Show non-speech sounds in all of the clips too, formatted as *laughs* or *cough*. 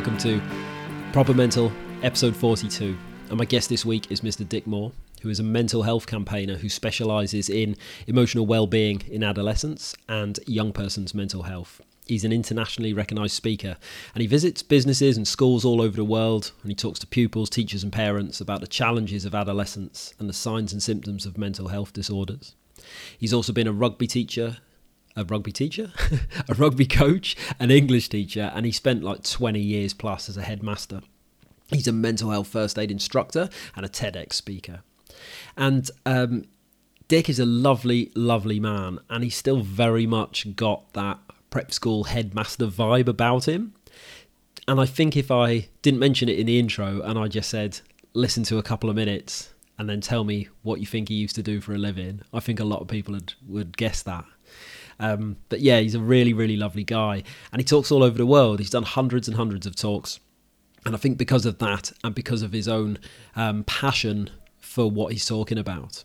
Welcome to Proper Mental, episode 42. And my guest this week is Mr. Dick Moore, who is a mental health campaigner who specialises in emotional well-being in adolescents and young persons' mental health. He's an internationally recognised speaker and he visits businesses and schools all over the world and he talks to pupils, teachers, and parents about the challenges of adolescence and the signs and symptoms of mental health disorders. He's also been a rugby teacher, a rugby teacher, *laughs* a rugby coach, an English teacher, and he spent like 20 years plus as a headmaster. He's a mental health first aid instructor and a TEDx speaker. And um, Dick is a lovely, lovely man, and he's still very much got that prep school headmaster vibe about him. And I think if I didn't mention it in the intro and I just said, listen to a couple of minutes and then tell me what you think he used to do for a living, I think a lot of people would, would guess that. Um, but yeah, he's a really, really lovely guy. And he talks all over the world. He's done hundreds and hundreds of talks. And I think because of that and because of his own um, passion for what he's talking about,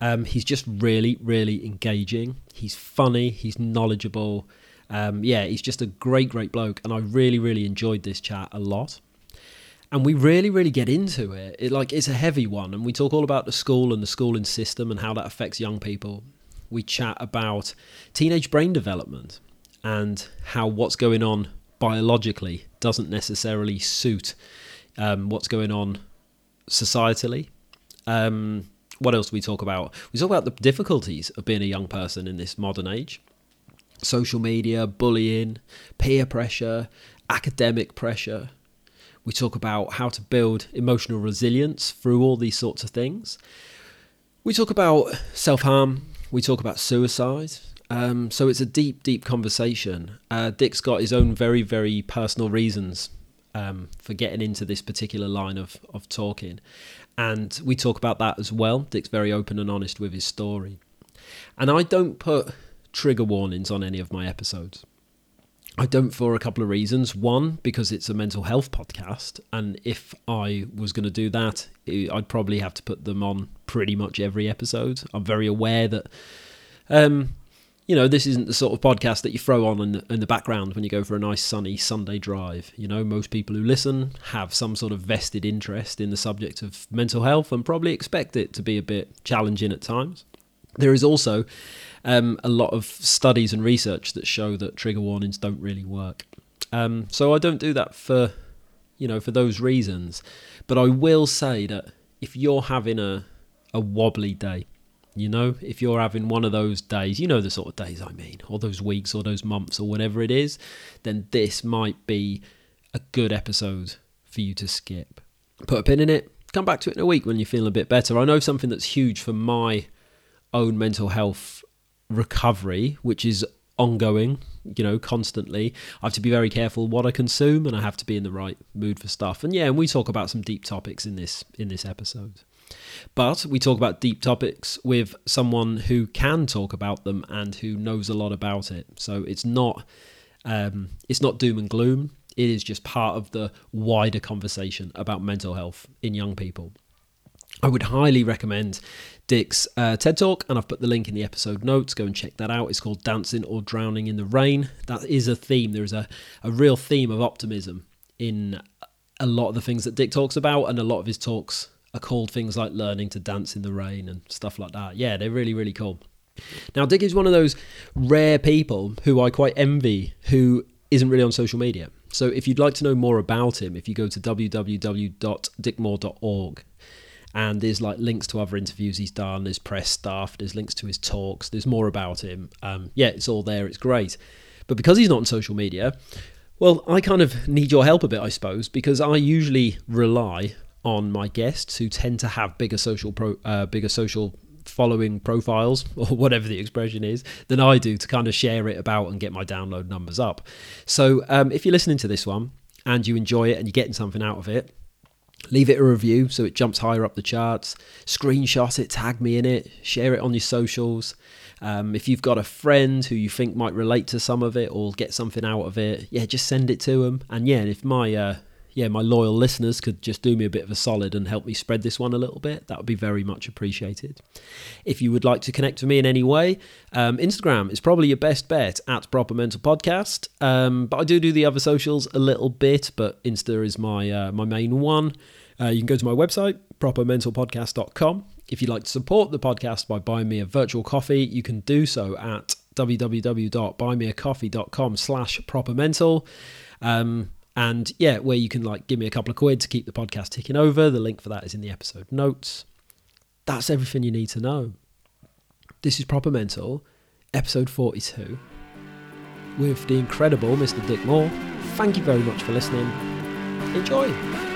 um, he's just really, really engaging. He's funny, he's knowledgeable. Um, yeah, he's just a great, great bloke. And I really, really enjoyed this chat a lot. And we really, really get into it. it. Like it's a heavy one, and we talk all about the school and the schooling system and how that affects young people we chat about teenage brain development and how what's going on biologically doesn't necessarily suit um, what's going on societally. Um, what else do we talk about? We talk about the difficulties of being a young person in this modern age social media, bullying, peer pressure, academic pressure. We talk about how to build emotional resilience through all these sorts of things. We talk about self harm, we talk about suicide. Um, so it's a deep, deep conversation. Uh, Dick's got his own very, very personal reasons um, for getting into this particular line of, of talking. And we talk about that as well. Dick's very open and honest with his story. And I don't put trigger warnings on any of my episodes. I don't for a couple of reasons. One, because it's a mental health podcast, and if I was going to do that, I'd probably have to put them on pretty much every episode. I'm very aware that, um, you know, this isn't the sort of podcast that you throw on in the, in the background when you go for a nice sunny Sunday drive. You know, most people who listen have some sort of vested interest in the subject of mental health and probably expect it to be a bit challenging at times. There is also um, a lot of studies and research that show that trigger warnings don't really work. Um, so I don't do that for, you know, for those reasons. But I will say that if you're having a a wobbly day, you know, if you're having one of those days, you know the sort of days I mean, or those weeks or those months or whatever it is, then this might be a good episode for you to skip. Put a pin in it, come back to it in a week when you feel a bit better. I know something that's huge for my own mental health recovery, which is ongoing, you know, constantly. I have to be very careful what I consume and I have to be in the right mood for stuff. And yeah, and we talk about some deep topics in this in this episode. But we talk about deep topics with someone who can talk about them and who knows a lot about it. So it's not um, it's not doom and gloom. It is just part of the wider conversation about mental health in young people. I would highly recommend Dick's uh, TED Talk, and I've put the link in the episode notes. Go and check that out. It's called Dancing or Drowning in the Rain. That is a theme. There is a, a real theme of optimism in a lot of the things that Dick talks about, and a lot of his talks are called things like learning to dance in the rain and stuff like that. Yeah, they're really, really cool. Now, Dick is one of those rare people who I quite envy who isn't really on social media. So if you'd like to know more about him, if you go to www.dickmoore.org, and there's like links to other interviews he's done, there's press stuff, there's links to his talks, there's more about him. Um, yeah, it's all there, it's great. But because he's not on social media, well, I kind of need your help a bit, I suppose, because I usually rely on my guests who tend to have bigger social pro, uh, bigger social following profiles *laughs* or whatever the expression is than I do to kind of share it about and get my download numbers up. So um, if you're listening to this one and you enjoy it and you're getting something out of it, leave it a review so it jumps higher up the charts. Screenshot it, tag me in it, share it on your socials. Um, if you've got a friend who you think might relate to some of it or get something out of it, yeah, just send it to them. And yeah, if my uh, yeah, my loyal listeners could just do me a bit of a solid and help me spread this one a little bit, that would be very much appreciated. If you would like to connect with me in any way, um, Instagram is probably your best bet at Proper Mental Podcast. Um, but I do do the other socials a little bit, but Insta is my uh, my main one. Uh, you can go to my website, propermentalpodcast.com. If you'd like to support the podcast by buying me a virtual coffee, you can do so at www.buymeacoffee.com slash propermental. Um, and yeah, where you can like give me a couple of quid to keep the podcast ticking over. The link for that is in the episode notes. That's everything you need to know. This is Proper Mental, episode 42, with the incredible Mr. Dick Moore. Thank you very much for listening. Enjoy.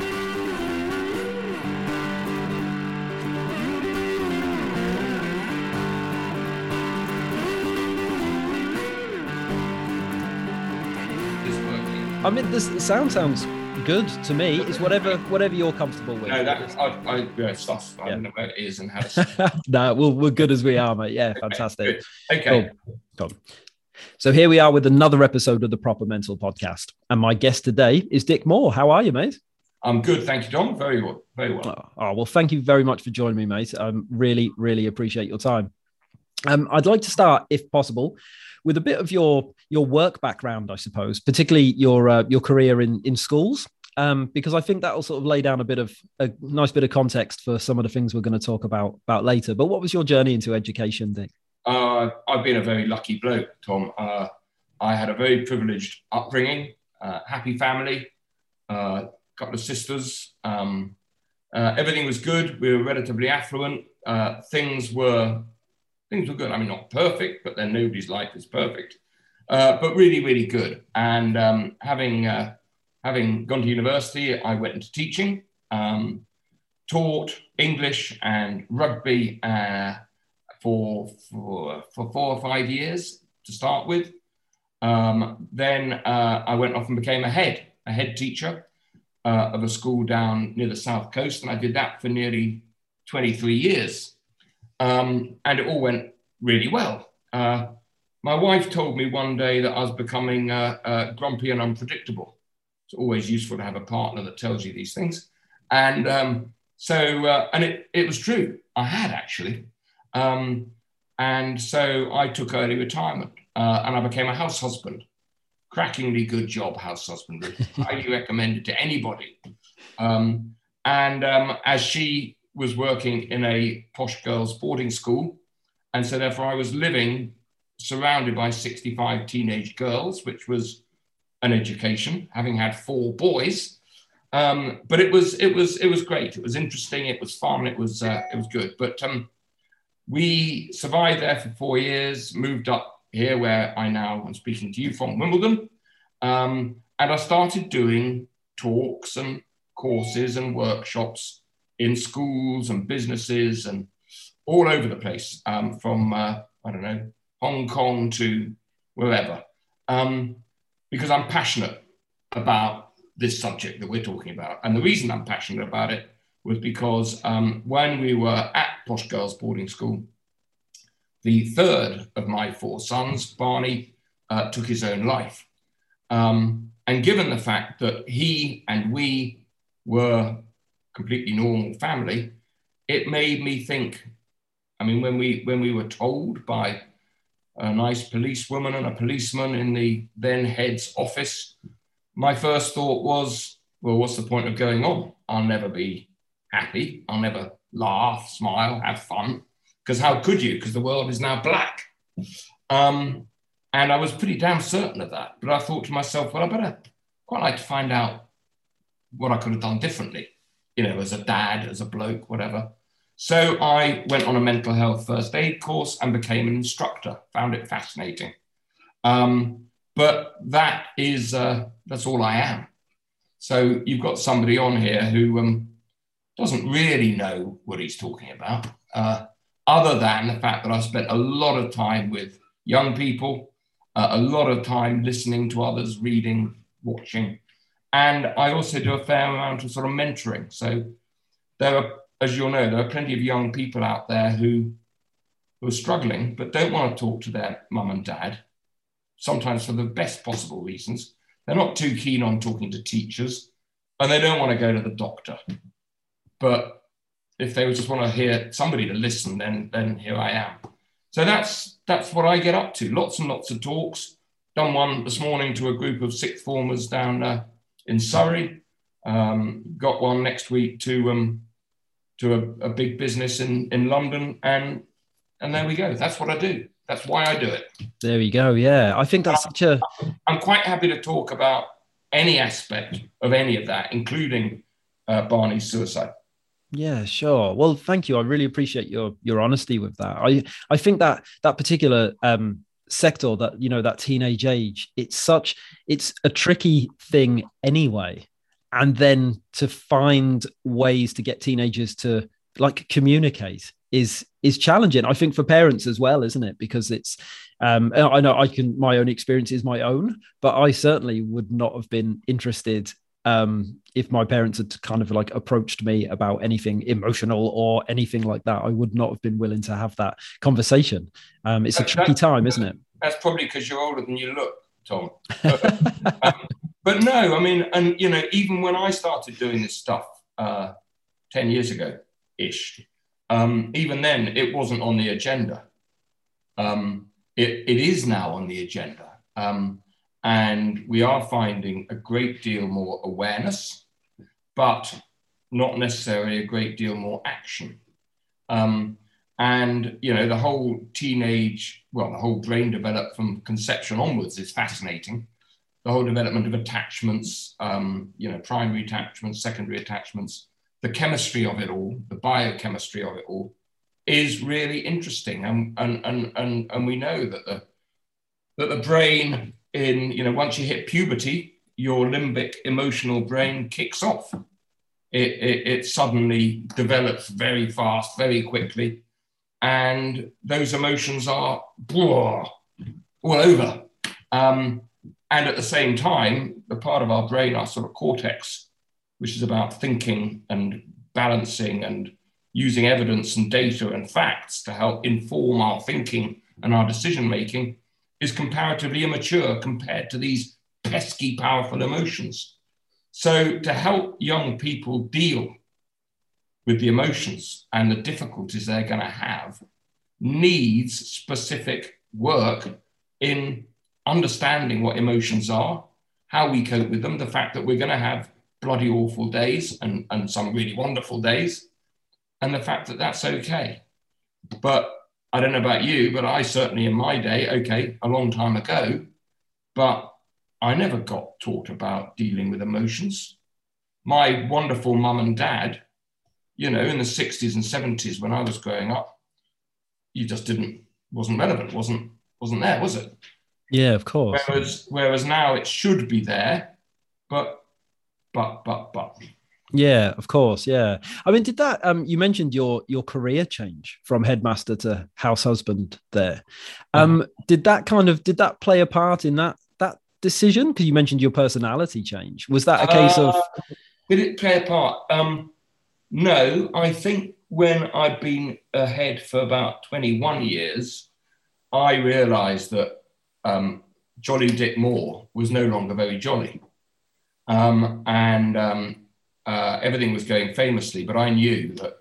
I mean, this the sound sounds good to me. It's whatever whatever you're comfortable with. No, that I, I yeah, stuff. I don't know where it is and how. *laughs* no, we're, we're good as we are, mate. Yeah, fantastic. Okay. Cool. cool. So here we are with another episode of the Proper Mental Podcast, and my guest today is Dick Moore. How are you, mate? I'm good, thank you, John. Very well, very well. Oh, oh well, thank you very much for joining me, mate. I um, really, really appreciate your time. Um, I'd like to start, if possible, with a bit of your your work background, I suppose, particularly your uh, your career in in schools, um, because I think that will sort of lay down a bit of a nice bit of context for some of the things we're going to talk about about later. But what was your journey into education, Dick? Uh, I've been a very lucky bloke, Tom. Uh, I had a very privileged upbringing, uh, happy family, a uh, couple of sisters. Um, uh, everything was good. We were relatively affluent. things were things were good. I mean, not perfect, but then nobody's life is perfect. Uh, but really, really good. And um, having uh, having gone to university, I went into teaching, um, taught English and rugby uh, for, for for four or five years to start with. Um, then uh, I went off and became a head, a head teacher uh, of a school down near the south coast, and I did that for nearly 23 years. Um, and it all went really well. My wife told me one day that I was becoming uh, uh, grumpy and unpredictable. It's always useful to have a partner that tells you these things. And um, so, uh, and it, it was true. I had actually. Um, and so I took early retirement uh, and I became a house husband. Crackingly good job, house husband. *laughs* Highly recommended to anybody. Um, and um, as she was working in a posh girls' boarding school. And so, therefore, I was living surrounded by 65 teenage girls, which was an education, having had four boys. Um, but it was it was it was great. It was interesting. It was fun. It was uh, it was good. But um, we survived there for four years. Moved up here, where I now am speaking to you from Wimbledon, um, and I started doing talks and courses and workshops in schools and businesses and all over the place, um, from, uh, I don't know, Hong Kong to wherever, um, because I'm passionate about this subject that we're talking about. And the reason I'm passionate about it was because um, when we were at Posh Girls Boarding School, the third of my four sons, Barney, uh, took his own life. Um, and given the fact that he and we were completely normal family, it made me think. I mean, when we when we were told by a nice policewoman and a policeman in the then head's office, my first thought was, well, what's the point of going on? I'll never be happy. I'll never laugh, smile, have fun. Because how could you? Because the world is now black. Um, and I was pretty damn certain of that. But I thought to myself, well, I better quite like to find out what I could have done differently you know, as a dad, as a bloke, whatever. So I went on a mental health first aid course and became an instructor. Found it fascinating. Um, but that is uh, that's all I am. So you've got somebody on here who um, doesn't really know what he's talking about. Uh, other than the fact that I spent a lot of time with young people, uh, a lot of time listening to others, reading, watching. And I also do a fair amount of sort of mentoring. So there are, as you'll know, there are plenty of young people out there who, who are struggling but don't want to talk to their mum and dad, sometimes for the best possible reasons. They're not too keen on talking to teachers and they don't want to go to the doctor. But if they just want to hear somebody to listen, then then here I am. So that's that's what I get up to. Lots and lots of talks. Done one this morning to a group of sixth formers down uh, in Surrey. Um, got one next week to um, to a, a, big business in in London, and and there we go. That's what I do. That's why I do it. There we go. Yeah, I think that's such a. I'm quite happy to talk about any aspect of any of that, including uh, Barney's suicide. Yeah, sure. Well, thank you. I really appreciate your your honesty with that. I I think that that particular um, sector, that you know, that teenage age, it's such it's a tricky thing anyway. And then to find ways to get teenagers to like communicate is is challenging. I think for parents as well, isn't it? Because it's um, I know I can my own experience is my own, but I certainly would not have been interested um, if my parents had kind of like approached me about anything emotional or anything like that, I would not have been willing to have that conversation. Um, it's a tricky time, isn't it? That's probably because you're older than you look, Tom. *laughs* um, but no, I mean, and you know, even when I started doing this stuff uh, 10 years ago ish, um, even then it wasn't on the agenda. Um, it, it is now on the agenda. Um, and we are finding a great deal more awareness, but not necessarily a great deal more action. Um, and, you know, the whole teenage, well, the whole brain developed from conception onwards is fascinating. The whole development of attachments, um, you know, primary attachments, secondary attachments, the chemistry of it all, the biochemistry of it all is really interesting. And, and, and, and, and we know that the, that the brain in, you know, once you hit puberty, your limbic emotional brain kicks off. It, it, it suddenly develops very fast, very quickly. And those emotions are blah, all over. Um, and at the same time, the part of our brain, our sort of cortex, which is about thinking and balancing and using evidence and data and facts to help inform our thinking and our decision making, is comparatively immature compared to these pesky, powerful emotions. So, to help young people deal with the emotions and the difficulties they're going to have, needs specific work in understanding what emotions are, how we cope with them, the fact that we're going to have bloody awful days and, and some really wonderful days, and the fact that that's okay. But I don't know about you, but I certainly in my day, okay, a long time ago, but I never got taught about dealing with emotions. My wonderful mum and dad, you know, in the 60s and 70s when I was growing up, you just didn't, wasn't relevant, wasn't, wasn't there, was it? Yeah, of course. Whereas, whereas now it should be there, but, but, but, but. Yeah, of course. Yeah. I mean, did that um you mentioned your your career change from headmaster to house husband there. Um did that kind of did that play a part in that that decision because you mentioned your personality change. Was that a case uh, of did it play a part? Um no, I think when I'd been ahead for about 21 years, I realized that um, Jolly Dick Moore was no longer very jolly. Um, and um, uh, everything was going famously, but I knew that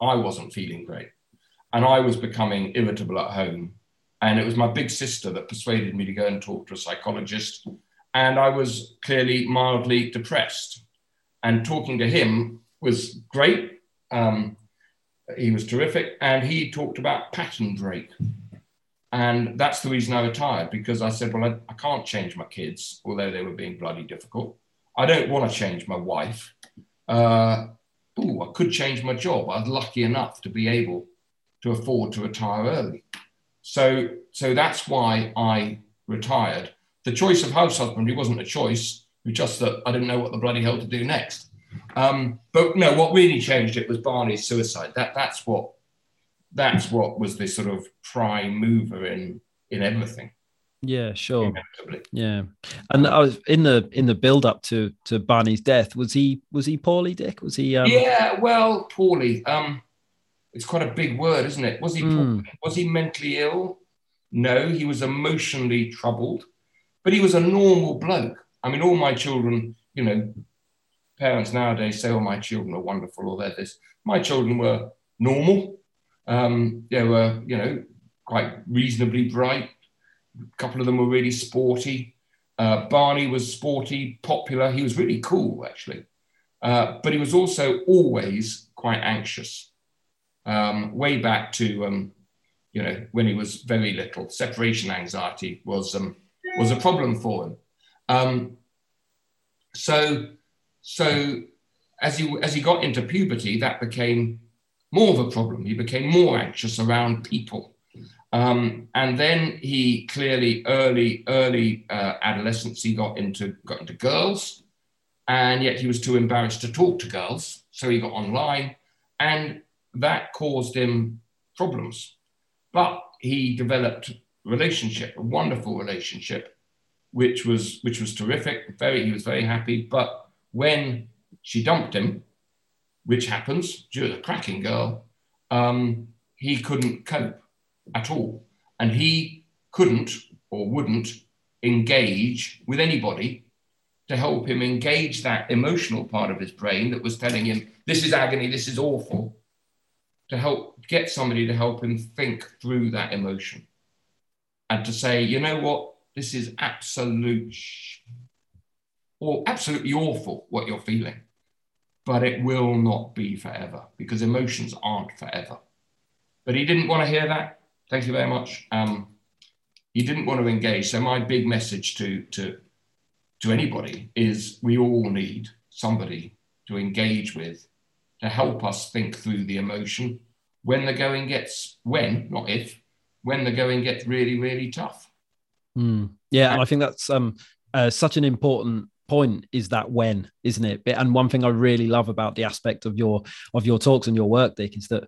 I wasn't feeling great. And I was becoming irritable at home. And it was my big sister that persuaded me to go and talk to a psychologist. And I was clearly mildly depressed. And talking to him was great. Um, he was terrific. And he talked about pattern break. And that's the reason I retired because I said, well, I, I can't change my kids, although they were being bloody difficult. I don't want to change my wife uh, ooh, I could change my job. I was lucky enough to be able to afford to retire early. So, so that's why I retired. The choice of house husbandry wasn't a choice, it was just that I didn't know what the bloody hell to do next. Um, but no, what really changed it was Barney's suicide. That, that's what that's what was the sort of prime mover in in everything. Yeah, sure. Inevitably. Yeah, and I was in the in the build up to to Barney's death. Was he was he poorly, Dick? Was he? Um... Yeah, well, poorly. Um, it's quite a big word, isn't it? Was he mm. was he mentally ill? No, he was emotionally troubled, but he was a normal bloke. I mean, all my children, you know, parents nowadays say, "Oh, my children are wonderful," or they're this. My children were normal. Um, they were, you know, quite reasonably bright. A couple of them were really sporty. Uh, Barney was sporty, popular. He was really cool, actually. Uh, but he was also always quite anxious. Um, way back to, um, you know, when he was very little, separation anxiety was um, was a problem for him. Um, so, so as he as he got into puberty, that became more of a problem. He became more anxious around people. Um, and then he clearly early, early uh, adolescence, he got into got into girls, and yet he was too embarrassed to talk to girls, so he got online, and that caused him problems. But he developed relationship, a wonderful relationship, which was which was terrific. Very, he was very happy. But when she dumped him, which happens, she was a cracking girl, um, he couldn't cope at all. And he couldn't or wouldn't engage with anybody to help him engage that emotional part of his brain that was telling him, this is agony, this is awful, to help get somebody to help him think through that emotion. And to say, you know what, this is absolute or absolutely awful what you're feeling, but it will not be forever because emotions aren't forever. But he didn't want to hear that. Thank you very much. Um, he didn't want to engage. So my big message to to to anybody is we all need somebody to engage with to help us think through the emotion when the going gets when not if when the going gets really really tough. Mm. Yeah, and I think that's um, uh, such an important point is that when isn't it and one thing i really love about the aspect of your of your talks and your work dick is that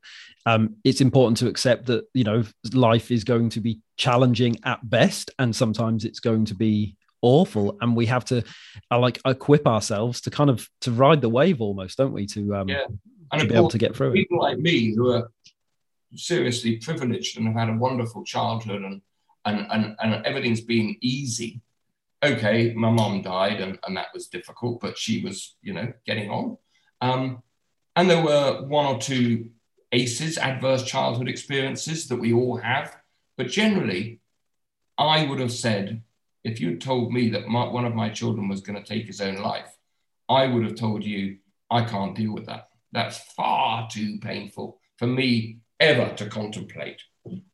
um, it's important to accept that you know life is going to be challenging at best and sometimes it's going to be awful and we have to uh, like equip ourselves to kind of to ride the wave almost don't we to um yeah. and to be able to get through people it. like me who are seriously privileged and have had a wonderful childhood and and and, and everything's been easy okay, my mom died and, and that was difficult, but she was, you know, getting on. Um, and there were one or two ACEs, adverse childhood experiences that we all have. But generally, I would have said, if you told me that my, one of my children was going to take his own life, I would have told you, I can't deal with that. That's far too painful for me ever to contemplate.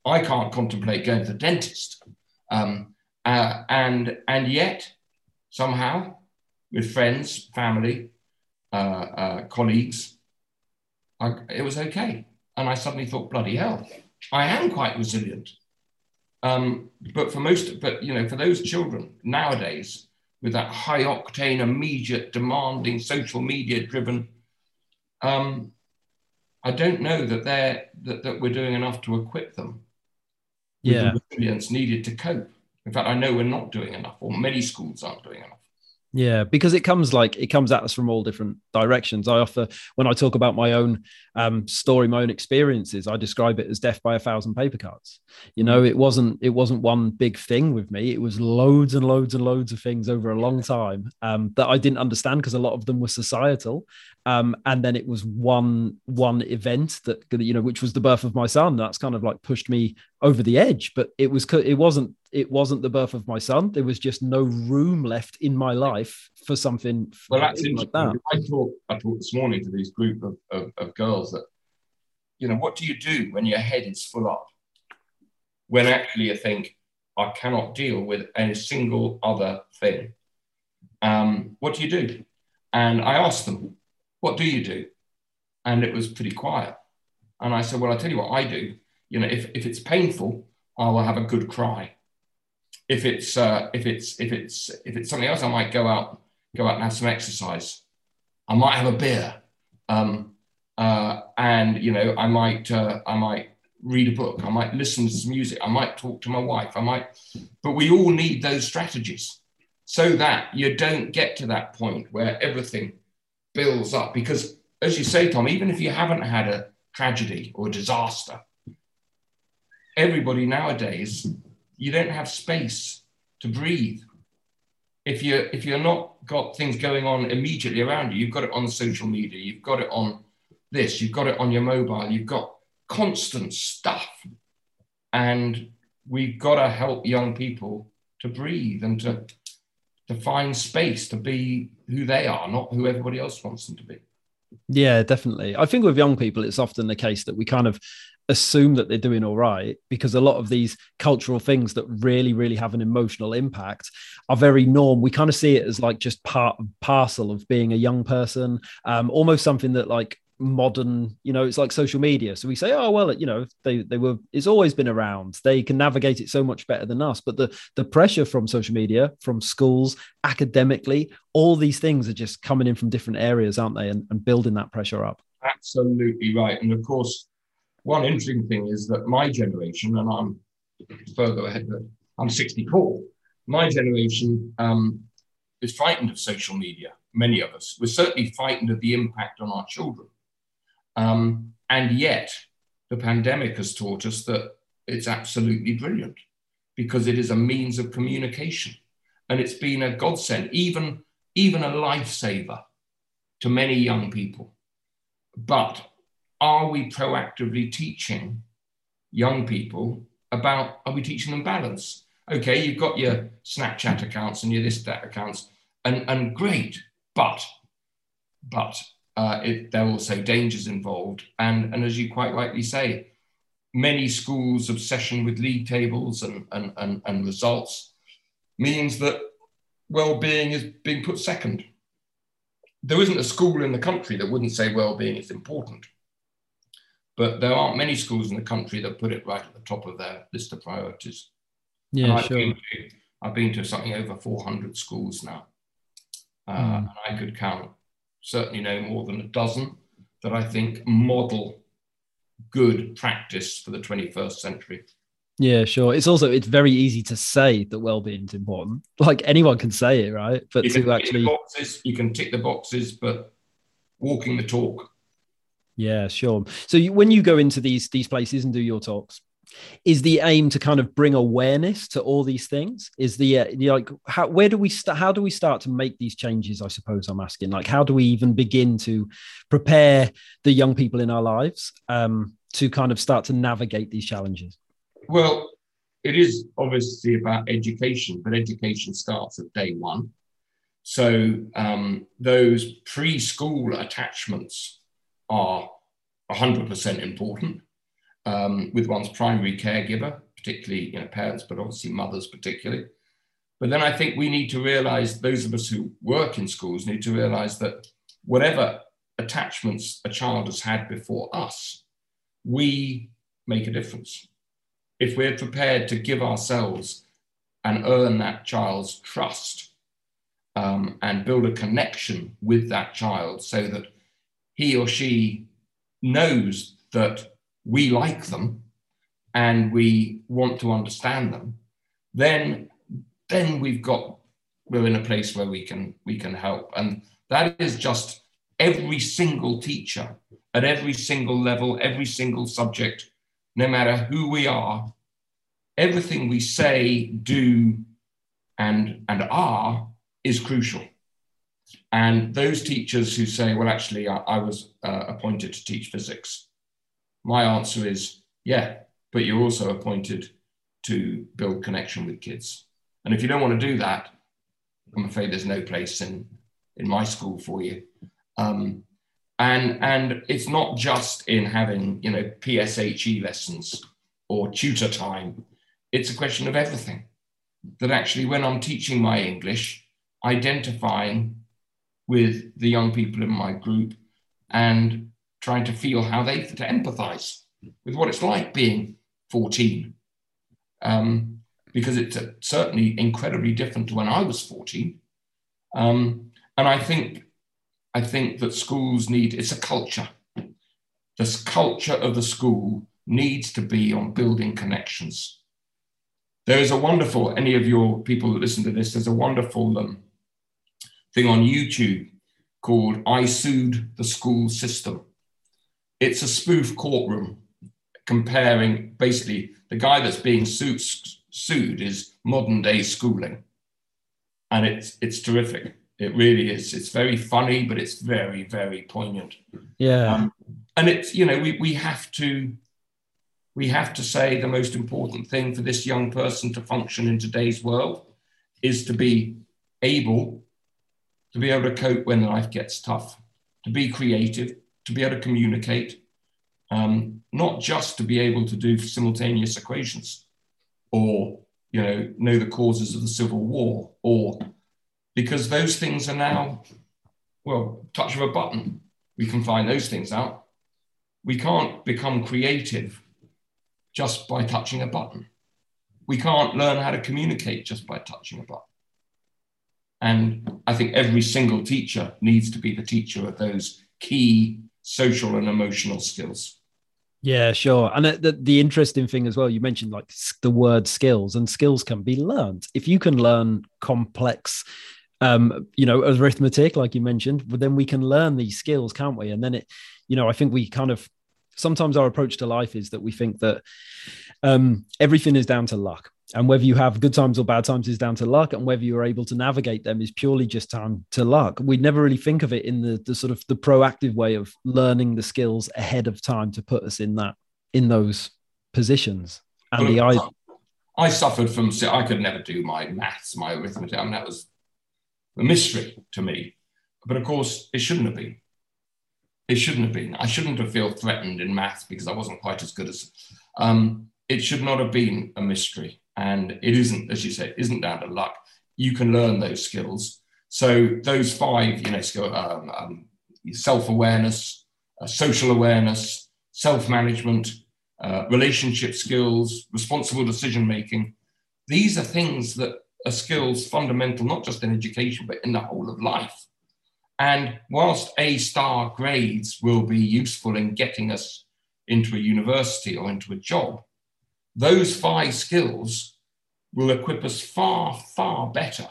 I can't contemplate going to the dentist. Um, uh, and, and yet, somehow, with friends, family, uh, uh, colleagues, I, it was okay. And I suddenly thought, bloody hell, I am quite resilient. Um, but for most, but you know, for those children nowadays, with that high octane, immediate, demanding, social media driven, um, I don't know that they're that, that we're doing enough to equip them with yeah. the resilience needed to cope. In fact, I know we're not doing enough, or many schools aren't doing enough. Yeah, because it comes like it comes at us from all different directions. I offer when I talk about my own um, story, my own experiences, I describe it as death by a thousand paper cuts. You know, it wasn't it wasn't one big thing with me. It was loads and loads and loads of things over a long time um, that I didn't understand because a lot of them were societal, um, and then it was one one event that you know, which was the birth of my son. That's kind of like pushed me over the edge. But it was it wasn't it wasn't the birth of my son. There was just no room left in my life for something well, that's like that. I talked, I talked this morning to this group of, of, of girls that, you know, what do you do when your head is full up? When actually you think, I cannot deal with a single other thing. Um, what do you do? And I asked them, what do you do? And it was pretty quiet. And I said, well, I'll tell you what I do. You know, if, if it's painful, I will have a good cry if it's uh, if it's if it's if it's something else, I might go out go out and have some exercise. I might have a beer, um, uh, and you know I might uh, I might read a book. I might listen to some music. I might talk to my wife. I might, but we all need those strategies so that you don't get to that point where everything builds up. Because as you say, Tom, even if you haven't had a tragedy or disaster, everybody nowadays, you don't have space to breathe. If you if you're not got things going on immediately around you, you've got it on social media, you've got it on this, you've got it on your mobile, you've got constant stuff. And we've got to help young people to breathe and to to find space to be who they are, not who everybody else wants them to be. Yeah, definitely. I think with young people, it's often the case that we kind of assume that they're doing all right because a lot of these cultural things that really really have an emotional impact are very norm we kind of see it as like just part parcel of being a young person um almost something that like modern you know it's like social media. So we say oh well you know they they were it's always been around. They can navigate it so much better than us. But the the pressure from social media from schools academically all these things are just coming in from different areas aren't they? And, and building that pressure up. Absolutely right. And of course one interesting thing is that my generation and i'm further ahead but i'm 64 my generation um, is frightened of social media many of us. We're certainly frightened of the impact on our children um, and yet, the pandemic has taught us that it's absolutely brilliant because it is a means of communication. And it's been a godsend, even, even a lifesaver to many young people. But are we proactively teaching young people about, are we teaching them balance? Okay, you've got your Snapchat accounts and your this, that accounts, and, and great, but, but uh, it, there are also dangers involved. And, and as you quite rightly say, many schools' obsession with league tables and, and, and, and results means that well-being is being put second. There isn't a school in the country that wouldn't say well-being is important. But there aren't many schools in the country that put it right at the top of their list of priorities. Yeah, I've sure. Been to, I've been to something over 400 schools now. Uh, mm. And I could count certainly no more than a dozen, that I think model good practice for the 21st century. Yeah, sure. It's also it's very easy to say that well-being is important. Like anyone can say it, right? But you to actually boxes, you can tick the boxes, but walking the talk. Yeah, sure. So you, when you go into these these places and do your talks, is the aim to kind of bring awareness to all these things? Is the uh, like how where do we start how do we start to make these changes i suppose i'm asking? Like how do we even begin to prepare the young people in our lives um, to kind of start to navigate these challenges? Well it is obviously about education but education starts at day one. So um, those preschool attachments are 100% important um, with one's primary caregiver, particularly you know, parents, but obviously mothers particularly. But then I think we need to realize, those of us who work in schools need to realize that whatever attachments a child has had before us, we make a difference. If we're prepared to give ourselves and earn that child's trust um, and build a connection with that child so that he or she knows that we like them and we want to understand them, then then we've got we're in a place where we can we can help. And that is just every single teacher at every single level, every single subject, no matter who we are, everything we say, do, and and are is crucial. And those teachers who say, well, actually, I, I was uh, appointed to teach physics my answer is yeah, but you're also appointed to build connection with kids. And if you don't want to do that, I'm afraid there's no place in, in my school for you. Um, and, and it's not just in having, you know, PSHE lessons or tutor time. It's a question of everything. That actually, when I'm teaching my English, identifying with the young people in my group and trying to feel how they to empathize with what it's like being 14. Um, because it's certainly incredibly different to when I was 14. Um, and I think I think that schools need it's a culture. This culture of the school needs to be on building connections. There is a wonderful, any of your people that listen to this, there's a wonderful um, thing on YouTube called I Sued the School System. It's a spoof courtroom comparing basically the guy that's being sued, sued is modern day schooling. And it's, it's terrific. It really is. It's very funny, but it's very, very poignant. Yeah. Um, and it's, you know, we, we have to we have to say the most important thing for this young person to function in today's world is to be able to be able to cope when life gets tough, to be creative, to be able to communicate, um, not just to be able to do simultaneous equations or you know know the causes of the civil war or because those things are now well touch of a button we can find those things out we can't become creative just by touching a button. We can't learn how to communicate just by touching a button. And I think every single teacher needs to be the teacher of those key social and emotional skills. Yeah, sure. And the, the interesting thing as well, you mentioned like the word skills, and skills can be learned. If you can learn complex, um, you know, arithmetic, like you mentioned, well, then we can learn these skills, can't we? And then it, you know, I think we kind of sometimes our approach to life is that we think that um, everything is down to luck. And whether you have good times or bad times is down to luck. And whether you're able to navigate them is purely just down to luck. We never really think of it in the, the sort of the proactive way of learning the skills ahead of time to put us in that in those positions. And the I, I suffered from i could never do my maths my arithmetic. I mean, that was a mystery to me. But of course it shouldn't have been. It shouldn't have been. I shouldn't have felt threatened in maths because I wasn't quite as good as. Um, it should not have been a mystery, and it isn't, as you say, it isn't down to luck. You can learn those skills. So those five, you know, skill, um, um, self-awareness, uh, social awareness, self-management, uh, relationship skills, responsible decision making. These are things that are skills fundamental, not just in education, but in the whole of life. And whilst A star grades will be useful in getting us into a university or into a job, those five skills will equip us far, far better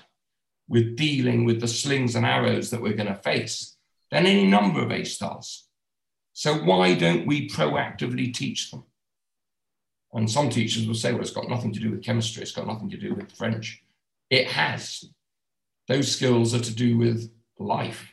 with dealing with the slings and arrows that we're going to face than any number of A stars. So why don't we proactively teach them? And some teachers will say, well, it's got nothing to do with chemistry, it's got nothing to do with French. It has. Those skills are to do with life.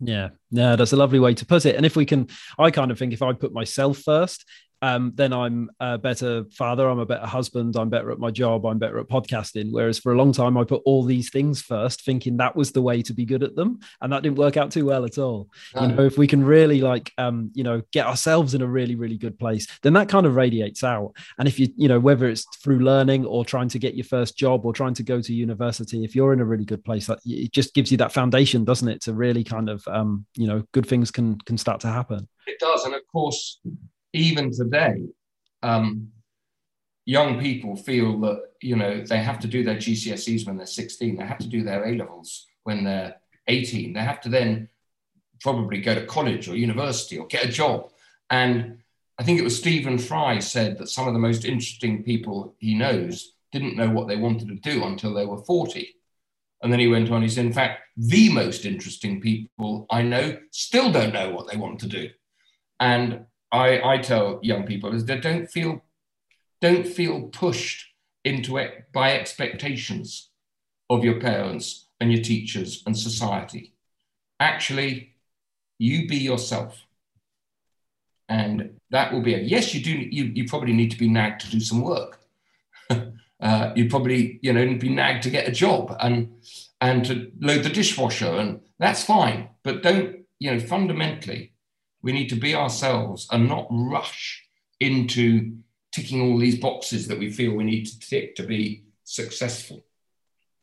Yeah, yeah, that's a lovely way to put it. And if we can, I kind of think if I put myself first, um, then I'm a better father, I'm a better husband, I'm better at my job, I'm better at podcasting. Whereas for a long time, I put all these things first, thinking that was the way to be good at them, and that didn't work out too well at all. No. You know, if we can really like, um, you know, get ourselves in a really, really good place, then that kind of radiates out. And if you, you know, whether it's through learning or trying to get your first job or trying to go to university, if you're in a really good place, that it just gives you that foundation, doesn't it, to really kind of, um, you know, good things can can start to happen. It does, and of course even today, um, young people feel that you know they have to do their GCSEs when they're 16. They have to do their A levels when they're 18. They have to then probably go to college or university or get a job. And I think it was Stephen Fry said that some of the most interesting people he knows didn't know what they wanted to do until they were 40. And then he went on, he said, in fact, the most interesting people I know still don't know what they want to do. And I, I tell young people is that don't feel don't feel pushed into it by expectations of your parents and your teachers and society. Actually, you be yourself. And that will be a yes, you do you, you probably need to be nagged to do some work. *laughs* uh, you probably, you know, be nagged to get a job and and to load the dishwasher, and that's fine. But don't, you know, fundamentally, we need to be ourselves and not rush into ticking all these boxes that we feel we need to tick to be successful.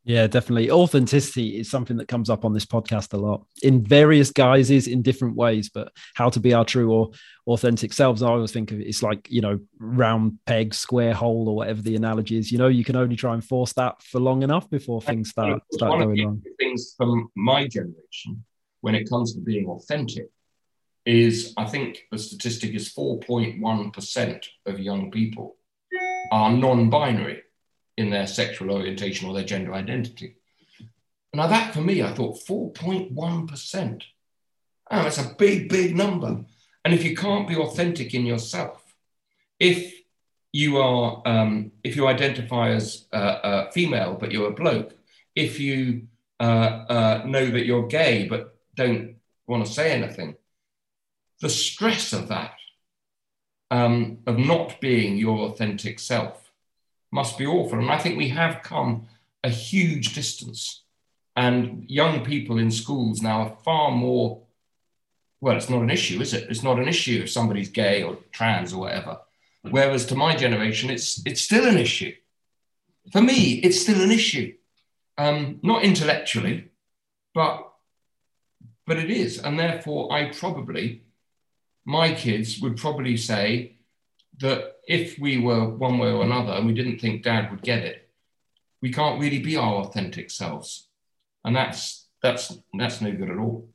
Yeah, definitely. Authenticity is something that comes up on this podcast a lot in various guises, in different ways. But how to be our true or authentic selves, I always think of it, it's like you know, round peg, square hole, or whatever the analogy is. You know, you can only try and force that for long enough before things start start going on. Things from my generation, when it comes to being authentic, is I think the statistic is 4.1% of young people are non binary in their sexual orientation or their gender identity. Now, that for me, I thought 4.1%. Oh, that's a big, big number. And if you can't be authentic in yourself, if you are, um, if you identify as uh, female but you're a bloke, if you uh, uh know that you're gay but don't want to say anything, the stress of that, um, of not being your authentic self, must be awful. And I think we have come a huge distance. And young people in schools now are far more, well, it's not an issue, is it? It's not an issue if somebody's gay or trans or whatever. Whereas to my generation, it's, it's still an issue. For me, it's still an issue. Um, not intellectually, but, but it is. And therefore, I probably my kids would probably say that if we were one way or another and we didn't think dad would get it, we can't really be our authentic selves. And that's that's that's no good at all.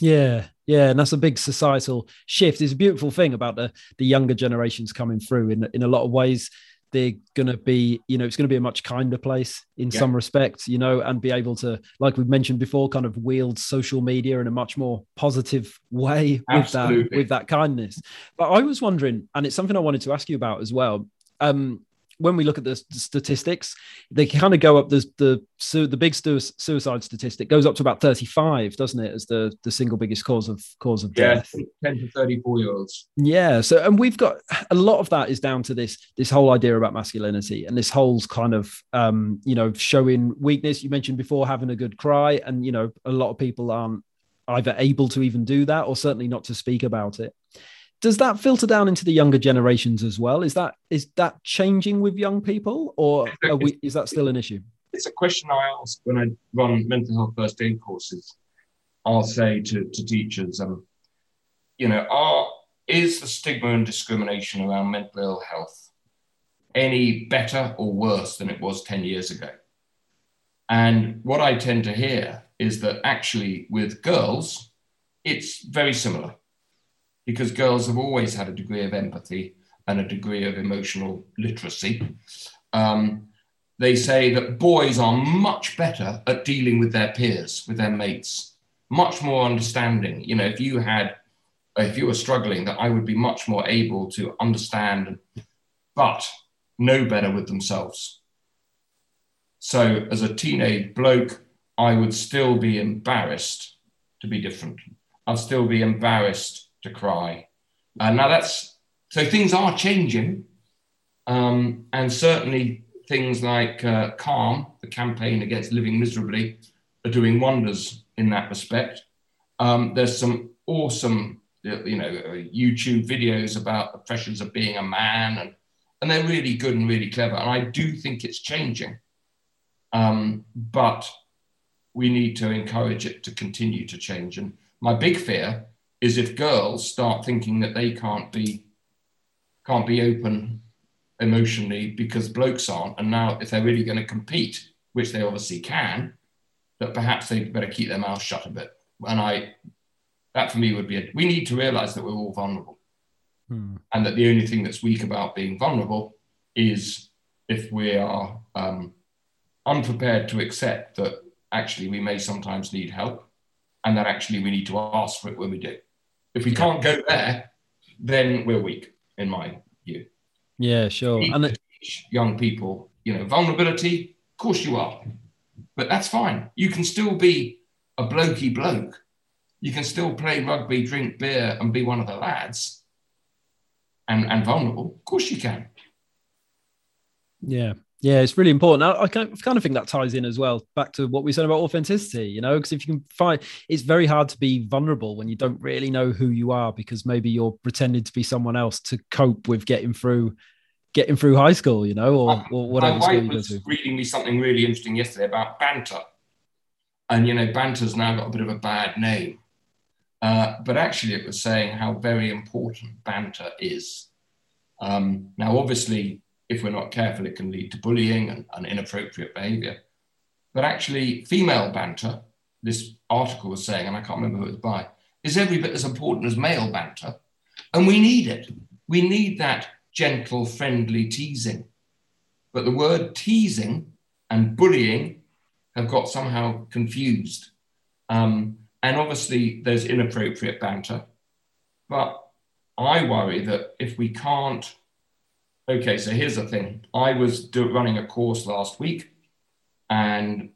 Yeah, yeah, and that's a big societal shift. It's a beautiful thing about the the younger generations coming through in in a lot of ways they're going to be, you know, it's going to be a much kinder place in yeah. some respects, you know, and be able to, like we've mentioned before, kind of wield social media in a much more positive way Absolutely. with that with that kindness. But I was wondering, and it's something I wanted to ask you about as well. Um, when we look at the statistics, they kind of go up. The the the big suicide statistic goes up to about thirty five, doesn't it, as the the single biggest cause of cause of yeah, death? ten to thirty four year olds. Yeah. So, and we've got a lot of that is down to this this whole idea about masculinity and this whole kind of um, you know showing weakness. You mentioned before having a good cry, and you know a lot of people aren't either able to even do that or certainly not to speak about it does that filter down into the younger generations as well? Is that is that changing with young people, or we, is that still an issue? It's a question I ask when I run mental health first aid courses. I'll say to, to teachers, um, you know, are is the stigma and discrimination around mental ill health any better or worse than it was 10 years ago? And what I tend to hear is that actually with girls, it's very similar because girls have always had a degree of empathy and a degree of emotional literacy. Um, they say that boys are much better at dealing with their peers, with their mates, much more understanding. You know, if you had, if you were struggling, that I would be much more able to understand, but know better with themselves. So, as a teenage bloke, I would still be embarrassed to be different. I'd still be embarrassed to cry. Uh, now that's so things are changing, um, and certainly things like uh, CALM, the campaign against living miserably, are doing wonders in that respect. Um, there's some awesome, you know, YouTube videos about the pressures of being a man, and and they're really good and really clever. And I do think it's changing, um, but we need to encourage it to continue to change. And my big fear is if girls start thinking that they can't be can't be open emotionally because blokes aren't, and now if they're really going to compete, which they obviously can, that perhaps they better keep their mouth shut a bit. And I, that for me would be a, we need to realize that we're all vulnerable, hmm. and that the only thing that's weak about being vulnerable is if we are um, unprepared to accept that actually we may sometimes need help, and that actually we need to ask for it when we do. If we can't go there, then we're weak, in my view. Yeah, sure. And it- young people, you know, vulnerability, of course you are, but that's fine. You can still be a blokey bloke. You can still play rugby, drink beer, and be one of the lads, and and vulnerable. Of course you can. Yeah, yeah, it's really important. I, I, kind of think that ties in as well back to what we said about authenticity, you know, because if you can find it's very hard to be vulnerable when you don't really know who you are because maybe you're pretending to be someone else to cope with getting through getting through high school, you know, or, or whatever My wife was reading me something really interesting yesterday about banter. And, you know, banter's now got a bit of a bad name. Uh, but actually, it was saying how very important banter is. Um, now, obviously, if we're not careful, it can lead to bullying and, and inappropriate behavior. But actually, female banter, this article was saying, and I can't remember who it was by, is every bit as important as male banter. And we need it. We need that gentle, friendly teasing. But the word teasing and bullying have got somehow confused. Um, and obviously, there's inappropriate banter. But I worry that if we can't, okay, so here's the thing. I was do, running a course last week, and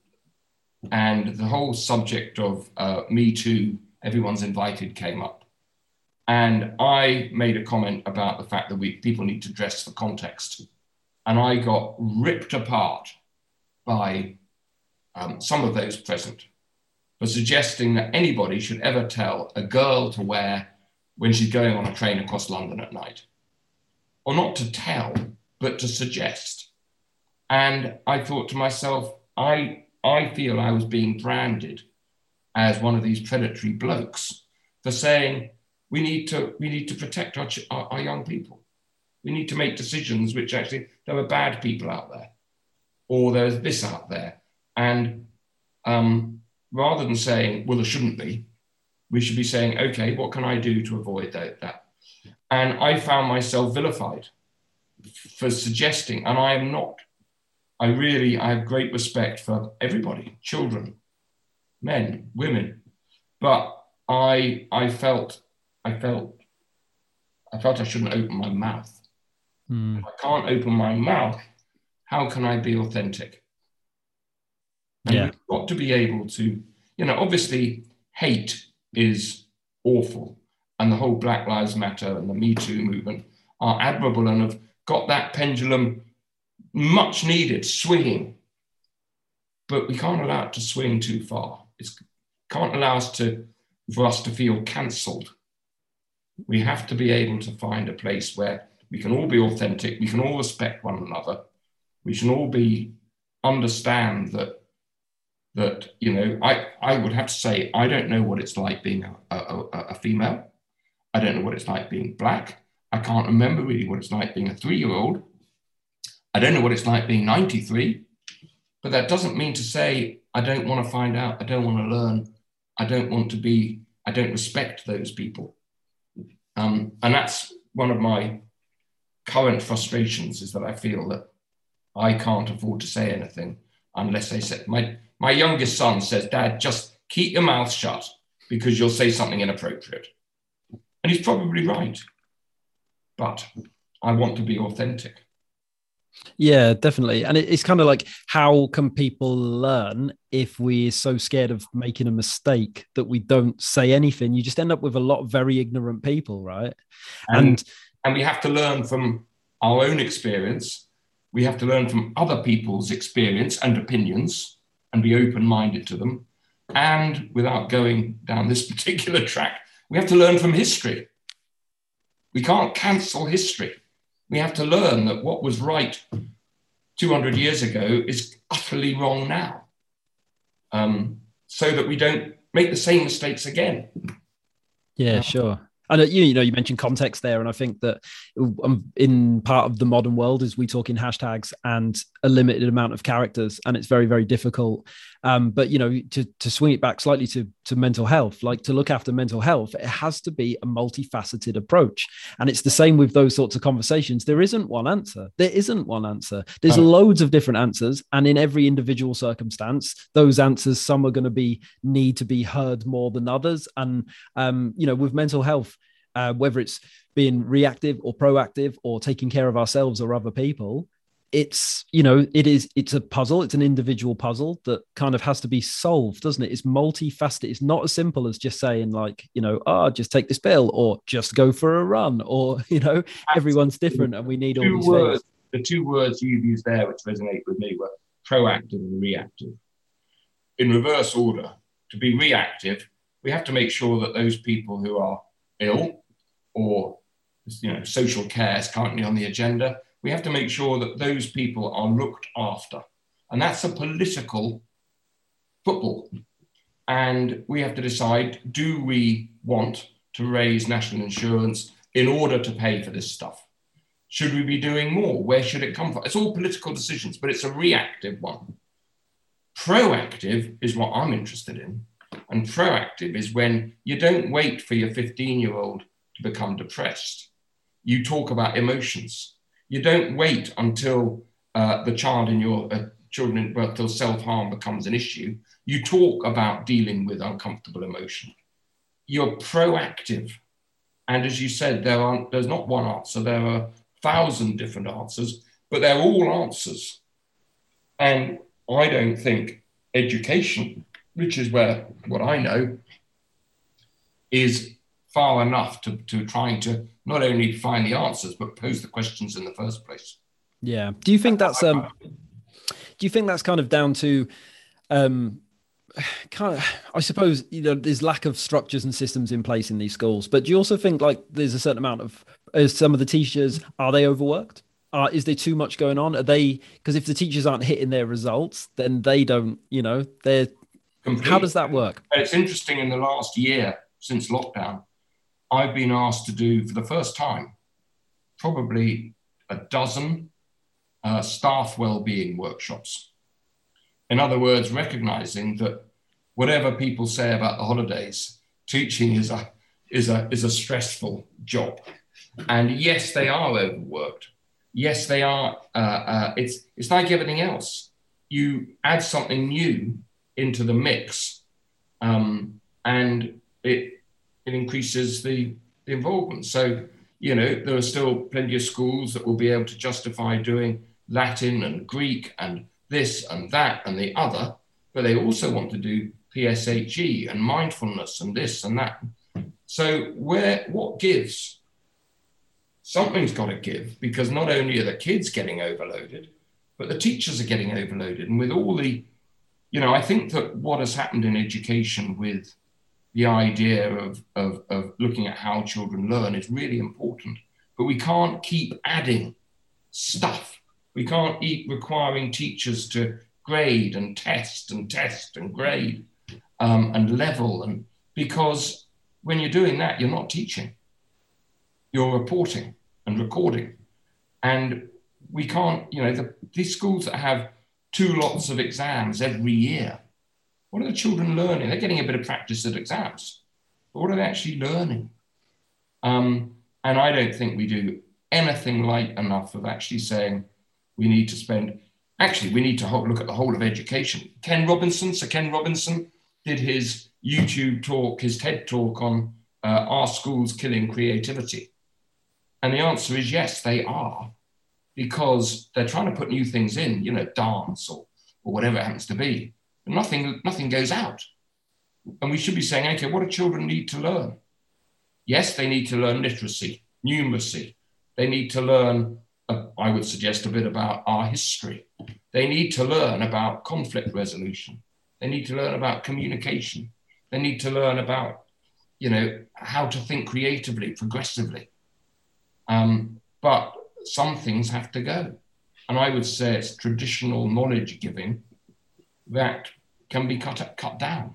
and the whole subject of uh, Me Too, everyone's invited, came up. And I made a comment about the fact that we people need to dress for context. And I got ripped apart by um, some of those present for suggesting that anybody should ever tell a girl to wear when she's going on a train across London at night. Or not to tell, but to suggest. And I thought to myself, I, I feel I was being branded as one of these predatory blokes for saying we need to, we need to protect our, our, our young people. We need to make decisions which actually there are bad people out there, or there's this out there. And um, rather than saying, well, there shouldn't be, we should be saying, okay, what can I do to avoid that? that? And I found myself vilified for suggesting, and I am not. I really, I have great respect for everybody, children, men, women, but I, I felt, I felt, I felt I shouldn't open my mouth. Mm. I can't open my mouth. How can I be authentic? And yeah. you've got to be able to, you know, obviously hate is awful. And the whole Black Lives Matter and the Me Too movement are admirable and have got that pendulum much needed swinging. But we can't allow it to swing too far. It can't allow us to, for us to feel cancelled. We have to be able to find a place where we can all be authentic, we can all respect one another, we can all be understand that that you know I, I would have to say i don't know what it's like being a, a, a, female i don't know what it's like being black. I can't remember really what it's like being a three-year-old. I don't know what it's like being 93 but that doesn't mean to say i don't want to find out i don't want to learn i don't want to be i don't respect those people. Um, and that's one of my current frustrations is that i feel that i can't afford to say anything unless they say my my youngest son says, Dad, just keep your mouth shut because you'll say something inappropriate. And he's probably right. But I want to be authentic. Yeah, definitely. And it's kind of like how can people learn if we're so scared of making a mistake that we don't say anything? You just end up with a lot of very ignorant people, right? And and, and we have to learn from our own experience. We have to learn from other people's experience and opinions and be open minded to them. And without going down this *laughs* particular track, we have to learn from history. We can't cancel history. We have to learn that what was right 200 years ago is utterly wrong now, um, so that we don't make the same mistakes again. Yeah, sure and you, you know you mentioned context there and i think that um, in part of the modern world is we talk in hashtags and a limited amount of characters and it's very very difficult um, but you know to, to swing it back slightly to, to mental health like to look after mental health it has to be a multifaceted approach. And it's the same with those sorts of conversations. There isn't one answer. There isn't one answer. There's loads of different answers. And in every individual circumstance those answers some are going to be need to be heard more than others. And um, you know with mental health uh, whether it's being reactive or proactive or taking care of ourselves or other people it's you know it is it's a puzzle it's an individual puzzle that kind of has to be solved doesn't it? It's multifaceted. It's not as simple as just saying like you know oh just take this pill or just go for a run or *laughs* you know everyone's different and we need all these words, things the two words you've used there which resonate with me were proactive and reactive. In reverse order to be reactive we have to make sure that those people who are ill or you know, social care is currently on the agenda. We have to make sure that those people are looked after. And that's a political football. And we have to decide do we want to raise national insurance in order to pay for this stuff? Should we be doing more? Where should it come from? It's all political decisions, but it's a reactive one. Proactive is what I'm interested in. And proactive is when you don't wait for your 15 year old to become depressed. You talk about emotions. You don't wait until uh, the child in your uh, children in birth till self harm becomes an issue. You talk about dealing with uncomfortable emotion. You're proactive. And as you said, there aren't, there's not one answer, there are a thousand different answers, but they're all answers. And I don't think education, which is where what I know, is far enough to, to trying to not only find the answers, but pose the questions in the first place. Yeah. Do you think that's um do you think that's kind of down to um kind of i suppose you know there's lack of structures and systems in place in these schools but do you also think like there's a certain amount of as some of the teachers are they overworked uh, is there too much going on are they because if the teachers aren't hitting their results then they don't you know they're how does that work it's interesting in the last year since lockdown i've been asked to do for the first time probably a dozen uh, staff well-being workshops. In other words, recognizing that whatever people say about the holidays, teaching is a is a is a stressful job, and yes, they are overworked. Yes, they are. Uh, uh, it's it's like everything else. You add something new into the mix, um, and it it increases the, the involvement. So you know there are still plenty of schools that will be able to justify doing Latin and Greek and this and that and the other, but they also want to do PSHE and mindfulness and this and that. So where what gives? Something's got to give because not only are the kids getting overloaded, but the teachers are getting overloaded. And with all the, you know, I think that what has happened in education with the idea of, of, of looking at how children learn is really important. But we can't keep adding stuff we can't keep requiring teachers to grade and test and test and grade um, and level. And because when you're doing that, you're not teaching, you're reporting and recording. And we can't, you know, the, these schools that have two lots of exams every year, what are the children learning? They're getting a bit of practice at exams, but what are they actually learning? Um, and I don't think we do anything light enough of actually saying, we need to spend, actually, we need to look at the whole of education. Ken Robinson, Sir Ken Robinson, did his YouTube talk, his TED talk on uh, Are Schools Killing Creativity? And the answer is yes, they are, because they're trying to put new things in, you know, dance or, or whatever it happens to be. Nothing, nothing goes out. And we should be saying, okay, what do children need to learn? Yes, they need to learn literacy, numeracy. They need to learn I would suggest, a bit about our history. They need to learn about conflict resolution. They need to learn about communication. They need to learn about, you know, how to think creatively, progressively. Um, but some things have to go. And I would say it's traditional knowledge giving that can be cut, cut down.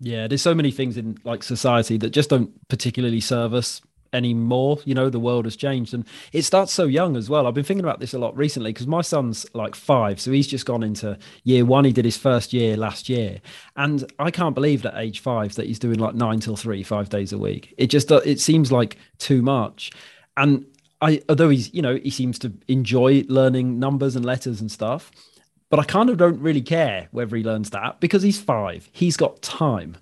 Yeah, there's so many things in like society that just don't particularly serve us anymore. You know the world has changed and it starts so young as well. I've been thinking about this a lot recently because my son's like five so he's just gone into year one. He did his first year last year and i can't believe that age five that he's doing like nine till three five days a week. It just uh, it seems like too much. And i although he's you know he seems to enjoy learning numbers and letters and stuff but i kind of don't really care whether he learns that because he's five he's got time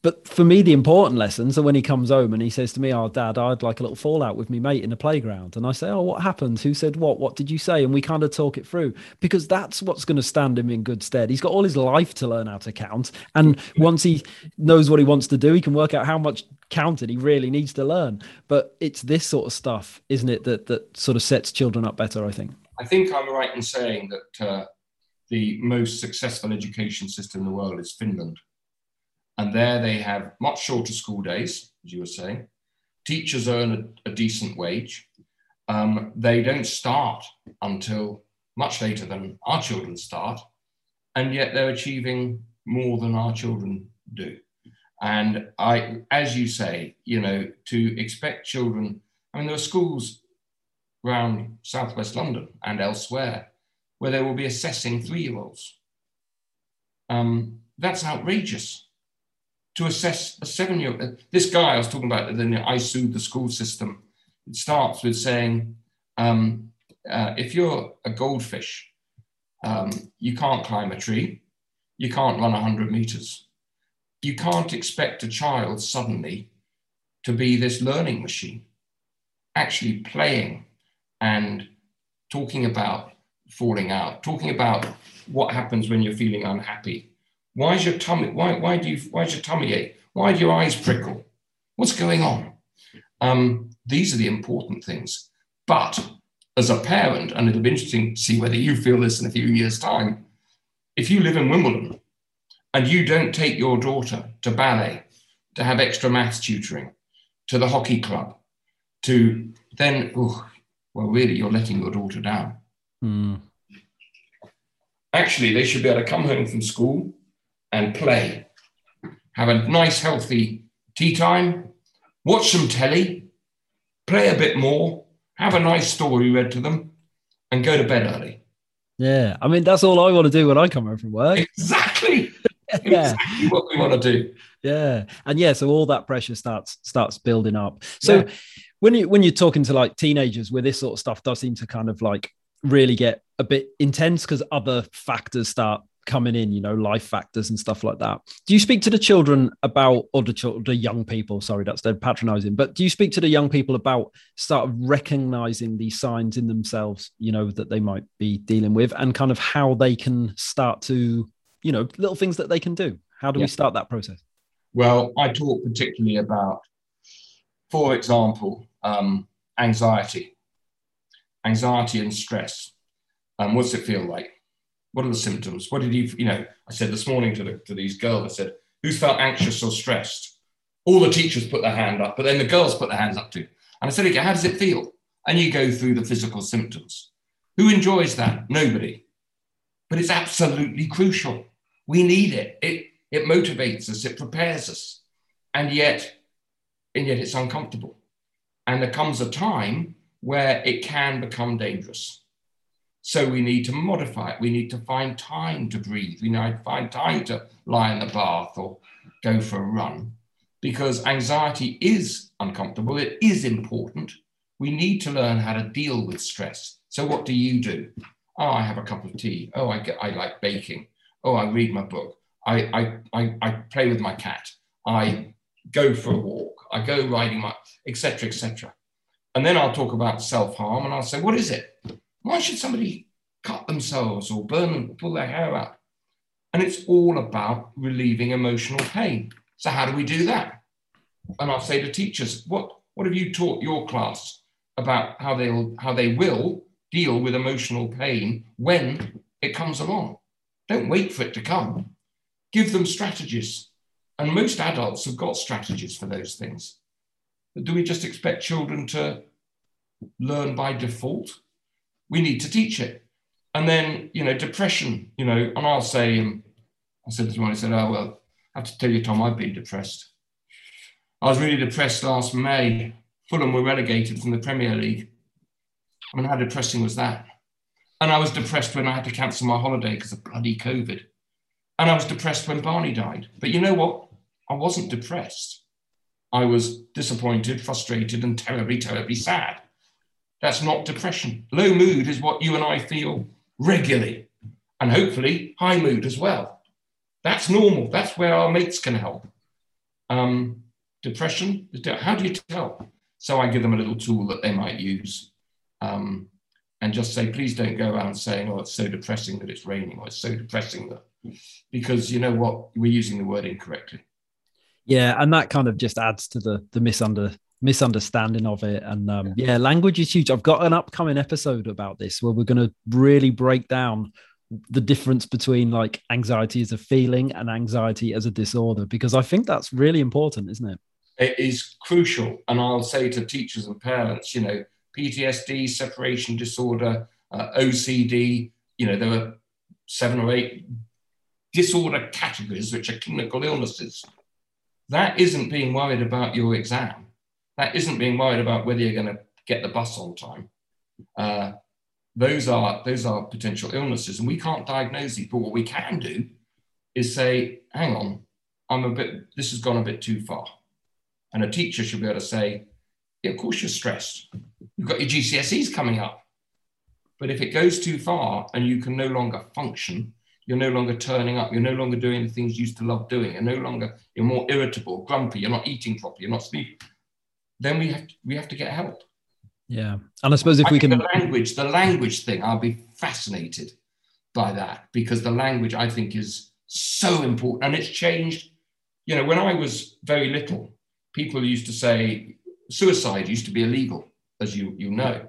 but for me, the important lessons are when he comes home and he says to me, Oh, dad, I'd like a little fallout with me mate in the playground. And I say, Oh, what happened? Who said what? What did you say? And we kind of talk it through because that's what's going to stand him in good stead. He's got all his life to learn how to count. And once he knows what he wants to do, he can work out how much counting he really needs to learn. But it's this sort of stuff, isn't it, that, that sort of sets children up better, I think. I think I'm right in saying that uh, the most successful education system in the world is Finland and there they have much shorter school days, as you were saying. Teachers earn a, a decent wage. Um, they don't start until much later than our children start, and yet they're achieving more than our children do. And I, as you say, you know, to expect children, I mean, there are schools around southwest London and elsewhere where they will be assessing three year olds. Um, that's outrageous. to assess a seven year old. This guy I was talking about, then I sued the school system. It starts with saying, um, uh, if you're a goldfish, um, you can't climb a tree, you can't run 100 meters. You can't expect a child suddenly to be this learning machine, actually playing and talking about falling out, talking about what happens when you're feeling unhappy. Why is your tummy? Why, why do you? Why is your tummy ache? Why do your eyes prickle? What's going on? Um, these are the important things. But as a parent, and it'll be interesting to see whether you feel this in a few years' time. If you live in Wimbledon and you don't take your daughter to ballet, to have extra maths tutoring, to the hockey club, to then, well, really, you're letting your daughter down. Mm. Actually, they should be able to come home from school and play, have a nice, healthy tea time, watch some telly, play a bit more, have a nice story read to them, and go to bed early. Yeah, I mean that's all I want to do when I come home from work. Exactly. *laughs* yeah. Exactly what we want to do. Yeah, and yeah, so all that pressure starts starts building up. So yeah. when you when you're talking to like teenagers, where this sort of stuff does seem to kind of like really get a bit intense because other factors start coming in, you know, life factors and stuff like that. Do you speak to the children about, or the, children, the young people? Sorry, that's dead patronizing. But do you speak to the young people about start recognizing these signs in themselves, you know, that they might be dealing with, and kind of how they can start to, you know, little things that they can do? How do yeah. we start that process? Well, I talk particularly about, for example, um, anxiety, anxiety and stress. Um, what's it feel like? What are the symptoms? What did you, you know, I said this morning to, the, to these girls, I said, who's felt anxious or stressed? All the teachers put their hand up, but then the girls put their hands up too. And I said, okay, how does it feel? And you go through the physical symptoms. Who enjoys that? Nobody. But it's absolutely crucial. We need it. It, it motivates us, it prepares us. And yet, and yet it's uncomfortable. And there comes a time where it can become dangerous. So we need to modify it. We need to find time to breathe. We need to find time to lie in the bath or go for a run because anxiety is uncomfortable. It is important. We need to learn how to deal with stress. So what do you do? Oh, I have a cup of tea. Oh, I, get, I like baking. Oh, I read my book. I, I, I, I play with my cat. I go for a walk. I go riding my, etc., etc. And then I'll talk about self harm and I'll say, what is it? Why should somebody cut themselves or burn, pull their hair out? And it's all about relieving emotional pain. So how do we do that? And I'll say to teachers, what, what have you taught your class about how they'll how they will deal with emotional pain when it comes along? Don't wait for it to come. Give them strategies. And most adults have got strategies for those things. But do we just expect children to learn by default? we need to teach it. And then, you know, depression, you know, and I'll say, um, I said this morning, I said, oh, well, I have to tell you, Tom, I've been depressed. I was really depressed last May. Fulham were relegated from the Premier League. I mean, how depressing was that? And I was depressed when I had to cancel my holiday because of bloody COVID. And I was depressed when Barney died. But you know what? I wasn't depressed. I was disappointed, frustrated, and terribly, terribly sad. That's not depression. Low mood is what you and I feel regularly, and hopefully high mood as well. That's normal. That's where our mates can help. Um, depression, how do you tell? So I give them a little tool that they might use um, and just say, please don't go around saying, oh, it's so depressing that it's raining or it's so depressing that, because you know what, we're using the word incorrectly. Yeah, and that kind of just adds to the the misunder misunderstanding of it. And um, yeah. yeah, language is huge. I've got an upcoming episode about this where we're going to really break down the difference between like anxiety as a feeling and anxiety as a disorder because I think that's really important, isn't it? It is crucial. And I'll say to teachers and parents, you know, PTSD, separation disorder, uh, OCD, you know, there are seven or eight disorder categories which are clinical illnesses. That isn't being worried about your exam that isn't being worried about whether you're going to get the bus on time. Uh, those are those are potential illnesses, and we can't diagnose these. But what we can do is say, hang on, I'm a bit, this has gone a bit too far. And a teacher should be able to say, yeah, of course you're stressed. You've got your GCSEs coming up. But if it goes too far and you can no longer function, you're no longer turning up, you're no longer doing the things you used to love doing, you're no longer, you're more irritable, grumpy, you're not eating properly, you're not sleeping, then we have to, we have to get help. Yeah. And I suppose if I we can the language, the language thing, I'll be fascinated by that because the language I think is so important and it's changed. You know, when I was very little, people used to say suicide used to be illegal, as you you know.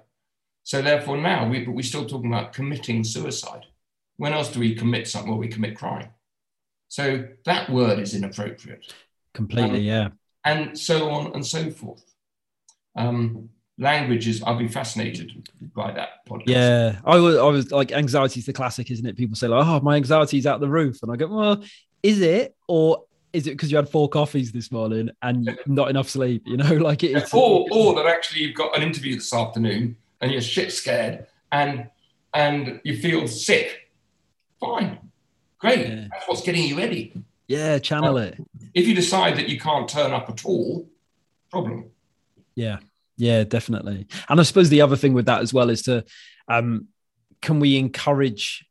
So therefore now we but we're still talking about committing suicide. When else do we commit something? Well, we commit crime. So that word is inappropriate. Completely, um, yeah. And so on and so forth. Um, languages, I'll be fascinated by that podcast. Yeah, I was, I was like, anxiety is the classic, isn't it? People say like, "Oh, my anxiety is out the roof," and I go, "Well, is it, or is it because you had four coffees this morning and not enough sleep? You know, *laughs* like it's or or that actually you've got an interview this afternoon and you're shit scared and and you feel sick. Fine, great. Yeah. That's what's getting you ready. Yeah, channel it. If you decide that you can't turn up at all, problem. Yeah, yeah, definitely. And I suppose the other thing with that as well is to, um, can we encourage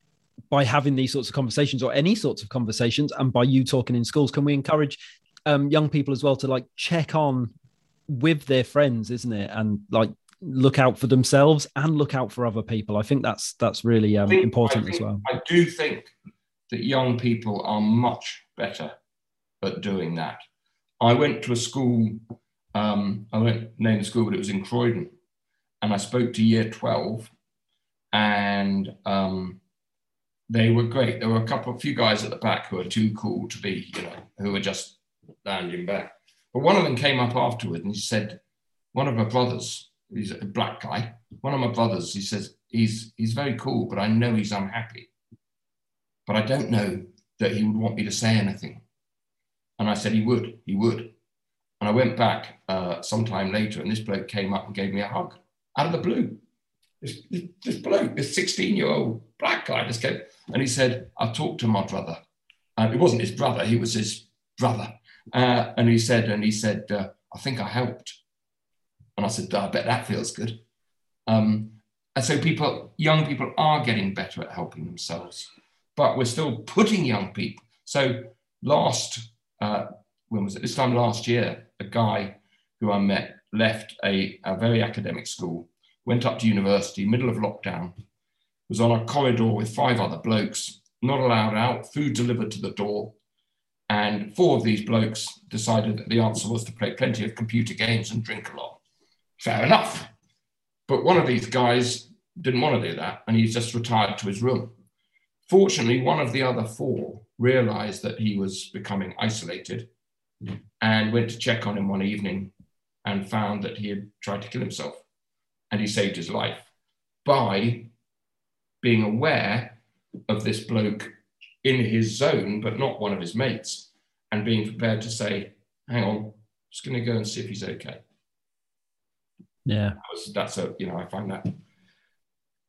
by having these sorts of conversations or any sorts of conversations, and by you talking in schools, can we encourage um, young people as well to like check on with their friends, isn't it, and like look out for themselves and look out for other people. I think that's that's really um, think, important think, as well. I do think that young people are much better at doing that. I went to a school um, I won't name the school, but it was in Croydon. And I spoke to year 12, and um, they were great. There were a couple, a few guys at the back who were too cool to be, you know, who were just lounging back. But one of them came up afterward and he said, one of my brothers, he's a black guy, one of my brothers, he says, he's, he's very cool, but I know he's unhappy. But I don't know that he would want me to say anything. And I said, he would, he would. And I went back uh, sometime later, and this bloke came up and gave me a hug out of the blue. This, this, this bloke, this 16 year old black guy, just came and he said, I talked to my brother. And it wasn't his brother, he was his brother. Uh, and he said, and he said, uh, I think I helped. And I said, I bet that feels good. Um, and so people, young people are getting better at helping themselves, but we're still putting young people. So last, uh, when was it? This time last year, a guy who I met left a, a very academic school, went up to university, middle of lockdown, was on a corridor with five other blokes, not allowed out, food delivered to the door. And four of these blokes decided that the answer was to play plenty of computer games and drink a lot. Fair enough. But one of these guys didn't want to do that and he's just retired to his room. Fortunately, one of the other four realized that he was becoming isolated and went to check on him one evening and found that he had tried to kill himself. And he saved his life by being aware of this bloke in his zone, but not one of his mates, and being prepared to say, hang on, just going to go and see if he's okay. Yeah. That was, that's a, you know, I find that,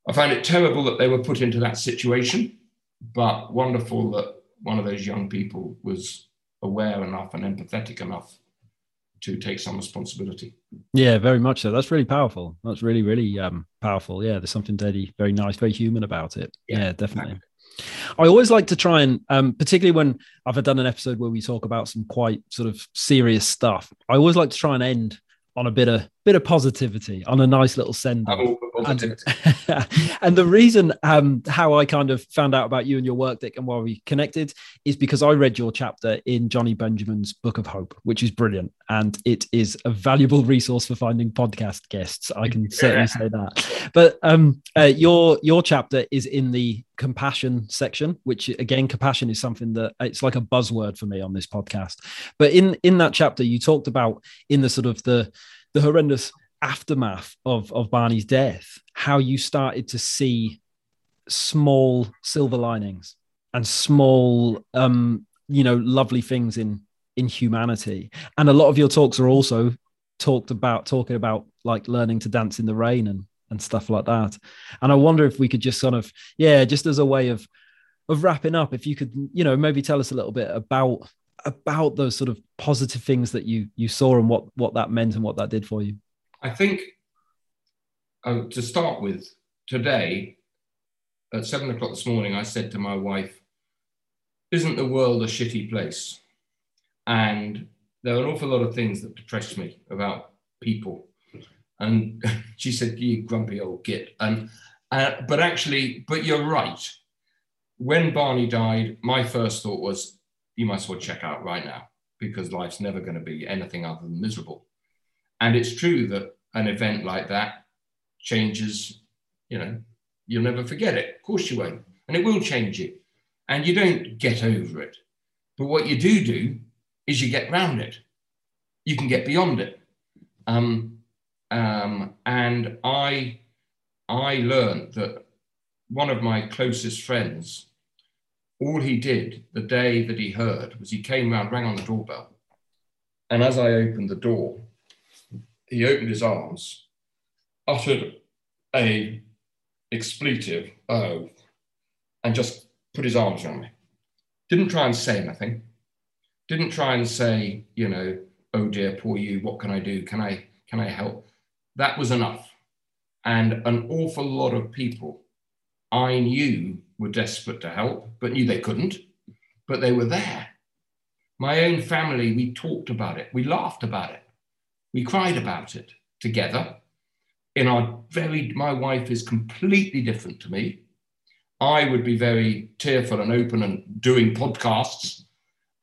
I find it terrible that they were put into that situation, but wonderful that one of those young people was aware enough and empathetic enough to take some responsibility. Yeah, very much so. That's really powerful. That's really, really um, powerful. Yeah, there's something very, very nice, very human about it. Yeah, yeah definitely. Exactly. I always like to try and, um, particularly when I've done an episode where we talk about some quite sort of serious stuff. I always like to try and end on a bit of bit of positivity, on a nice little send. Oh, and, *laughs* and, the reason um, how I kind of found out about you and your work, Dick, and why we connected is because I read your chapter in Jonny Benjamin's Book of Hope, which is brilliant, and it is a valuable resource for finding podcast guests. I can *laughs* certainly say that. But um, uh, your your chapter is in the compassion section, which again, compassion is something that it's like a buzzword for me on this podcast. But in in that chapter, you talked about in the sort of the the horrendous aftermath of of Barney's death, how you started to see small silver linings and small um you know lovely things in in humanity. And a lot of your talks are also talked about talking about like learning to dance in the rain and and stuff like that. And i wonder if we could just sort of yeah just as a way of of wrapping up if you could you know maybe tell us a little bit about about those sort of positive things that you you saw and what what that meant and what that did for you. I think uh, to start with, today at seven o'clock this morning, I said to my wife, "Isn't the world a shitty place?" And there are an awful lot of things that depress me about people. And *laughs* she said, "You grumpy old git." And uh, but actually, but you're right. When Barney died, my first thought was, "You might as well check out right now because life's never going to be anything other than miserable." And it's true that an event like that changes. You know, you'll never forget it. Of course, you won't, and it will change you. And you don't get over it. But what you do do is you get round it. You can get beyond it. Um, um, and I, I learned that one of my closest friends, all he did the day that he heard was he came round, rang on the doorbell. And as I opened the door, he opened his arms, uttered a expletive, oh, and just put his arms around me. Didn't try and say anything. Didn't try and say, you know, oh dear, poor you, what can I do? Can I, can I help? That was enough. And an awful lot of people I knew were desperate to help, but knew they couldn't, but they were there. My own family, we talked about it, we laughed about it, we cried about it together. In our very, my wife is completely different to me. I would be very tearful and open and doing podcasts.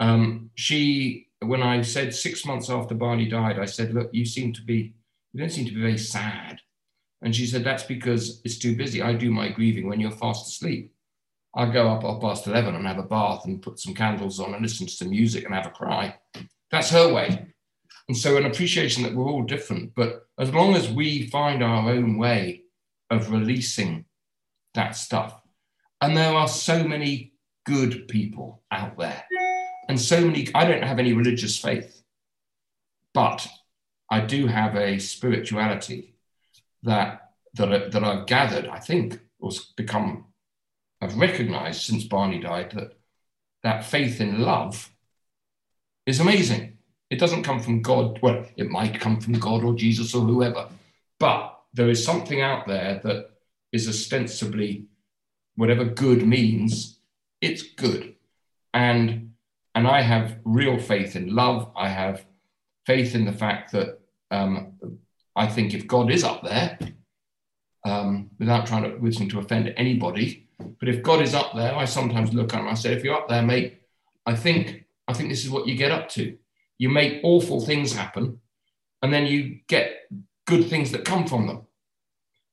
Um, she, when I said six months after Barney died, I said, Look, you seem to be, you don't seem to be very sad. And she said, That's because it's too busy. I do my grieving when you're fast asleep. I go up half past 11 and have a bath and put some candles on and listen to some music and have a cry. That's her way. And so, an appreciation that we're all different, but as long as we find our own way of releasing that stuff, and there are so many good people out there, and so many, I don't have any religious faith, but I do have a spirituality that, that, that I've gathered, I think, was become, I've recognized since Barney died that that faith in love is amazing it doesn't come from God. Well, it might come from God or Jesus or whoever, but there is something out there that is ostensibly whatever good means, it's good. And and I have real faith in love. I have faith in the fact that um, I think if God is up there, um, without trying to wishing to offend anybody, but if God is up there, I sometimes look at him I say, if you're up there, mate, I think I think this is what you get up to you make awful things happen, and then you get good things that come from them.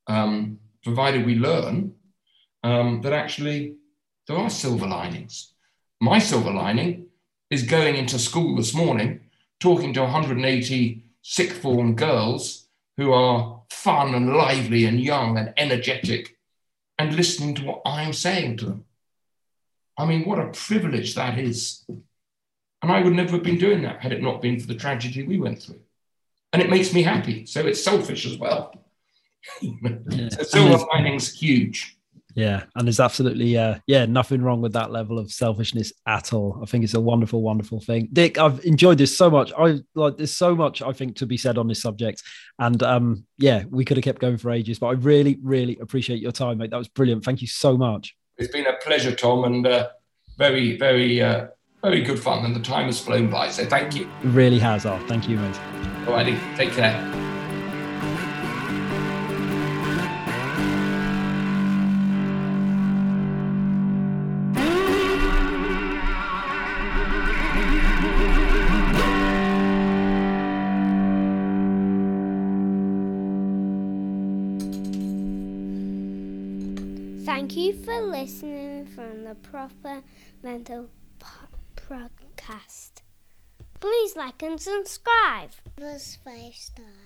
Um, provided we learn um, that actually there are silver linings. My silver lining is going into school this morning, talking to 180 sixth form girls who are fun and lively and young and energetic, and listening to what I'm saying to them. I mean, what a privilege that is. And I would never have been doing that had it not been for the tragedy we went through. And it makes me happy. So it's selfish as well. *laughs* yeah. so silver lining's huge. Yeah, and there's absolutely uh, yeah nothing wrong with that level of selfishness at all. I think it's a wonderful, wonderful thing. Dick, I've enjoyed this so much. I like there's so much I think to be said on this subject, and um, yeah, we could have kept going for ages, but I really, really appreciate your time, mate. That was brilliant. Thank you so much. It's been a pleasure, Tom, and uh, very, very uh, very good fun, and the time has flown by. So thank you. It really has. Oh, thank you, mate. Alrighty, take care. You for listening from the Proper Mental podcast. Please like and subscribe. Plus five stars.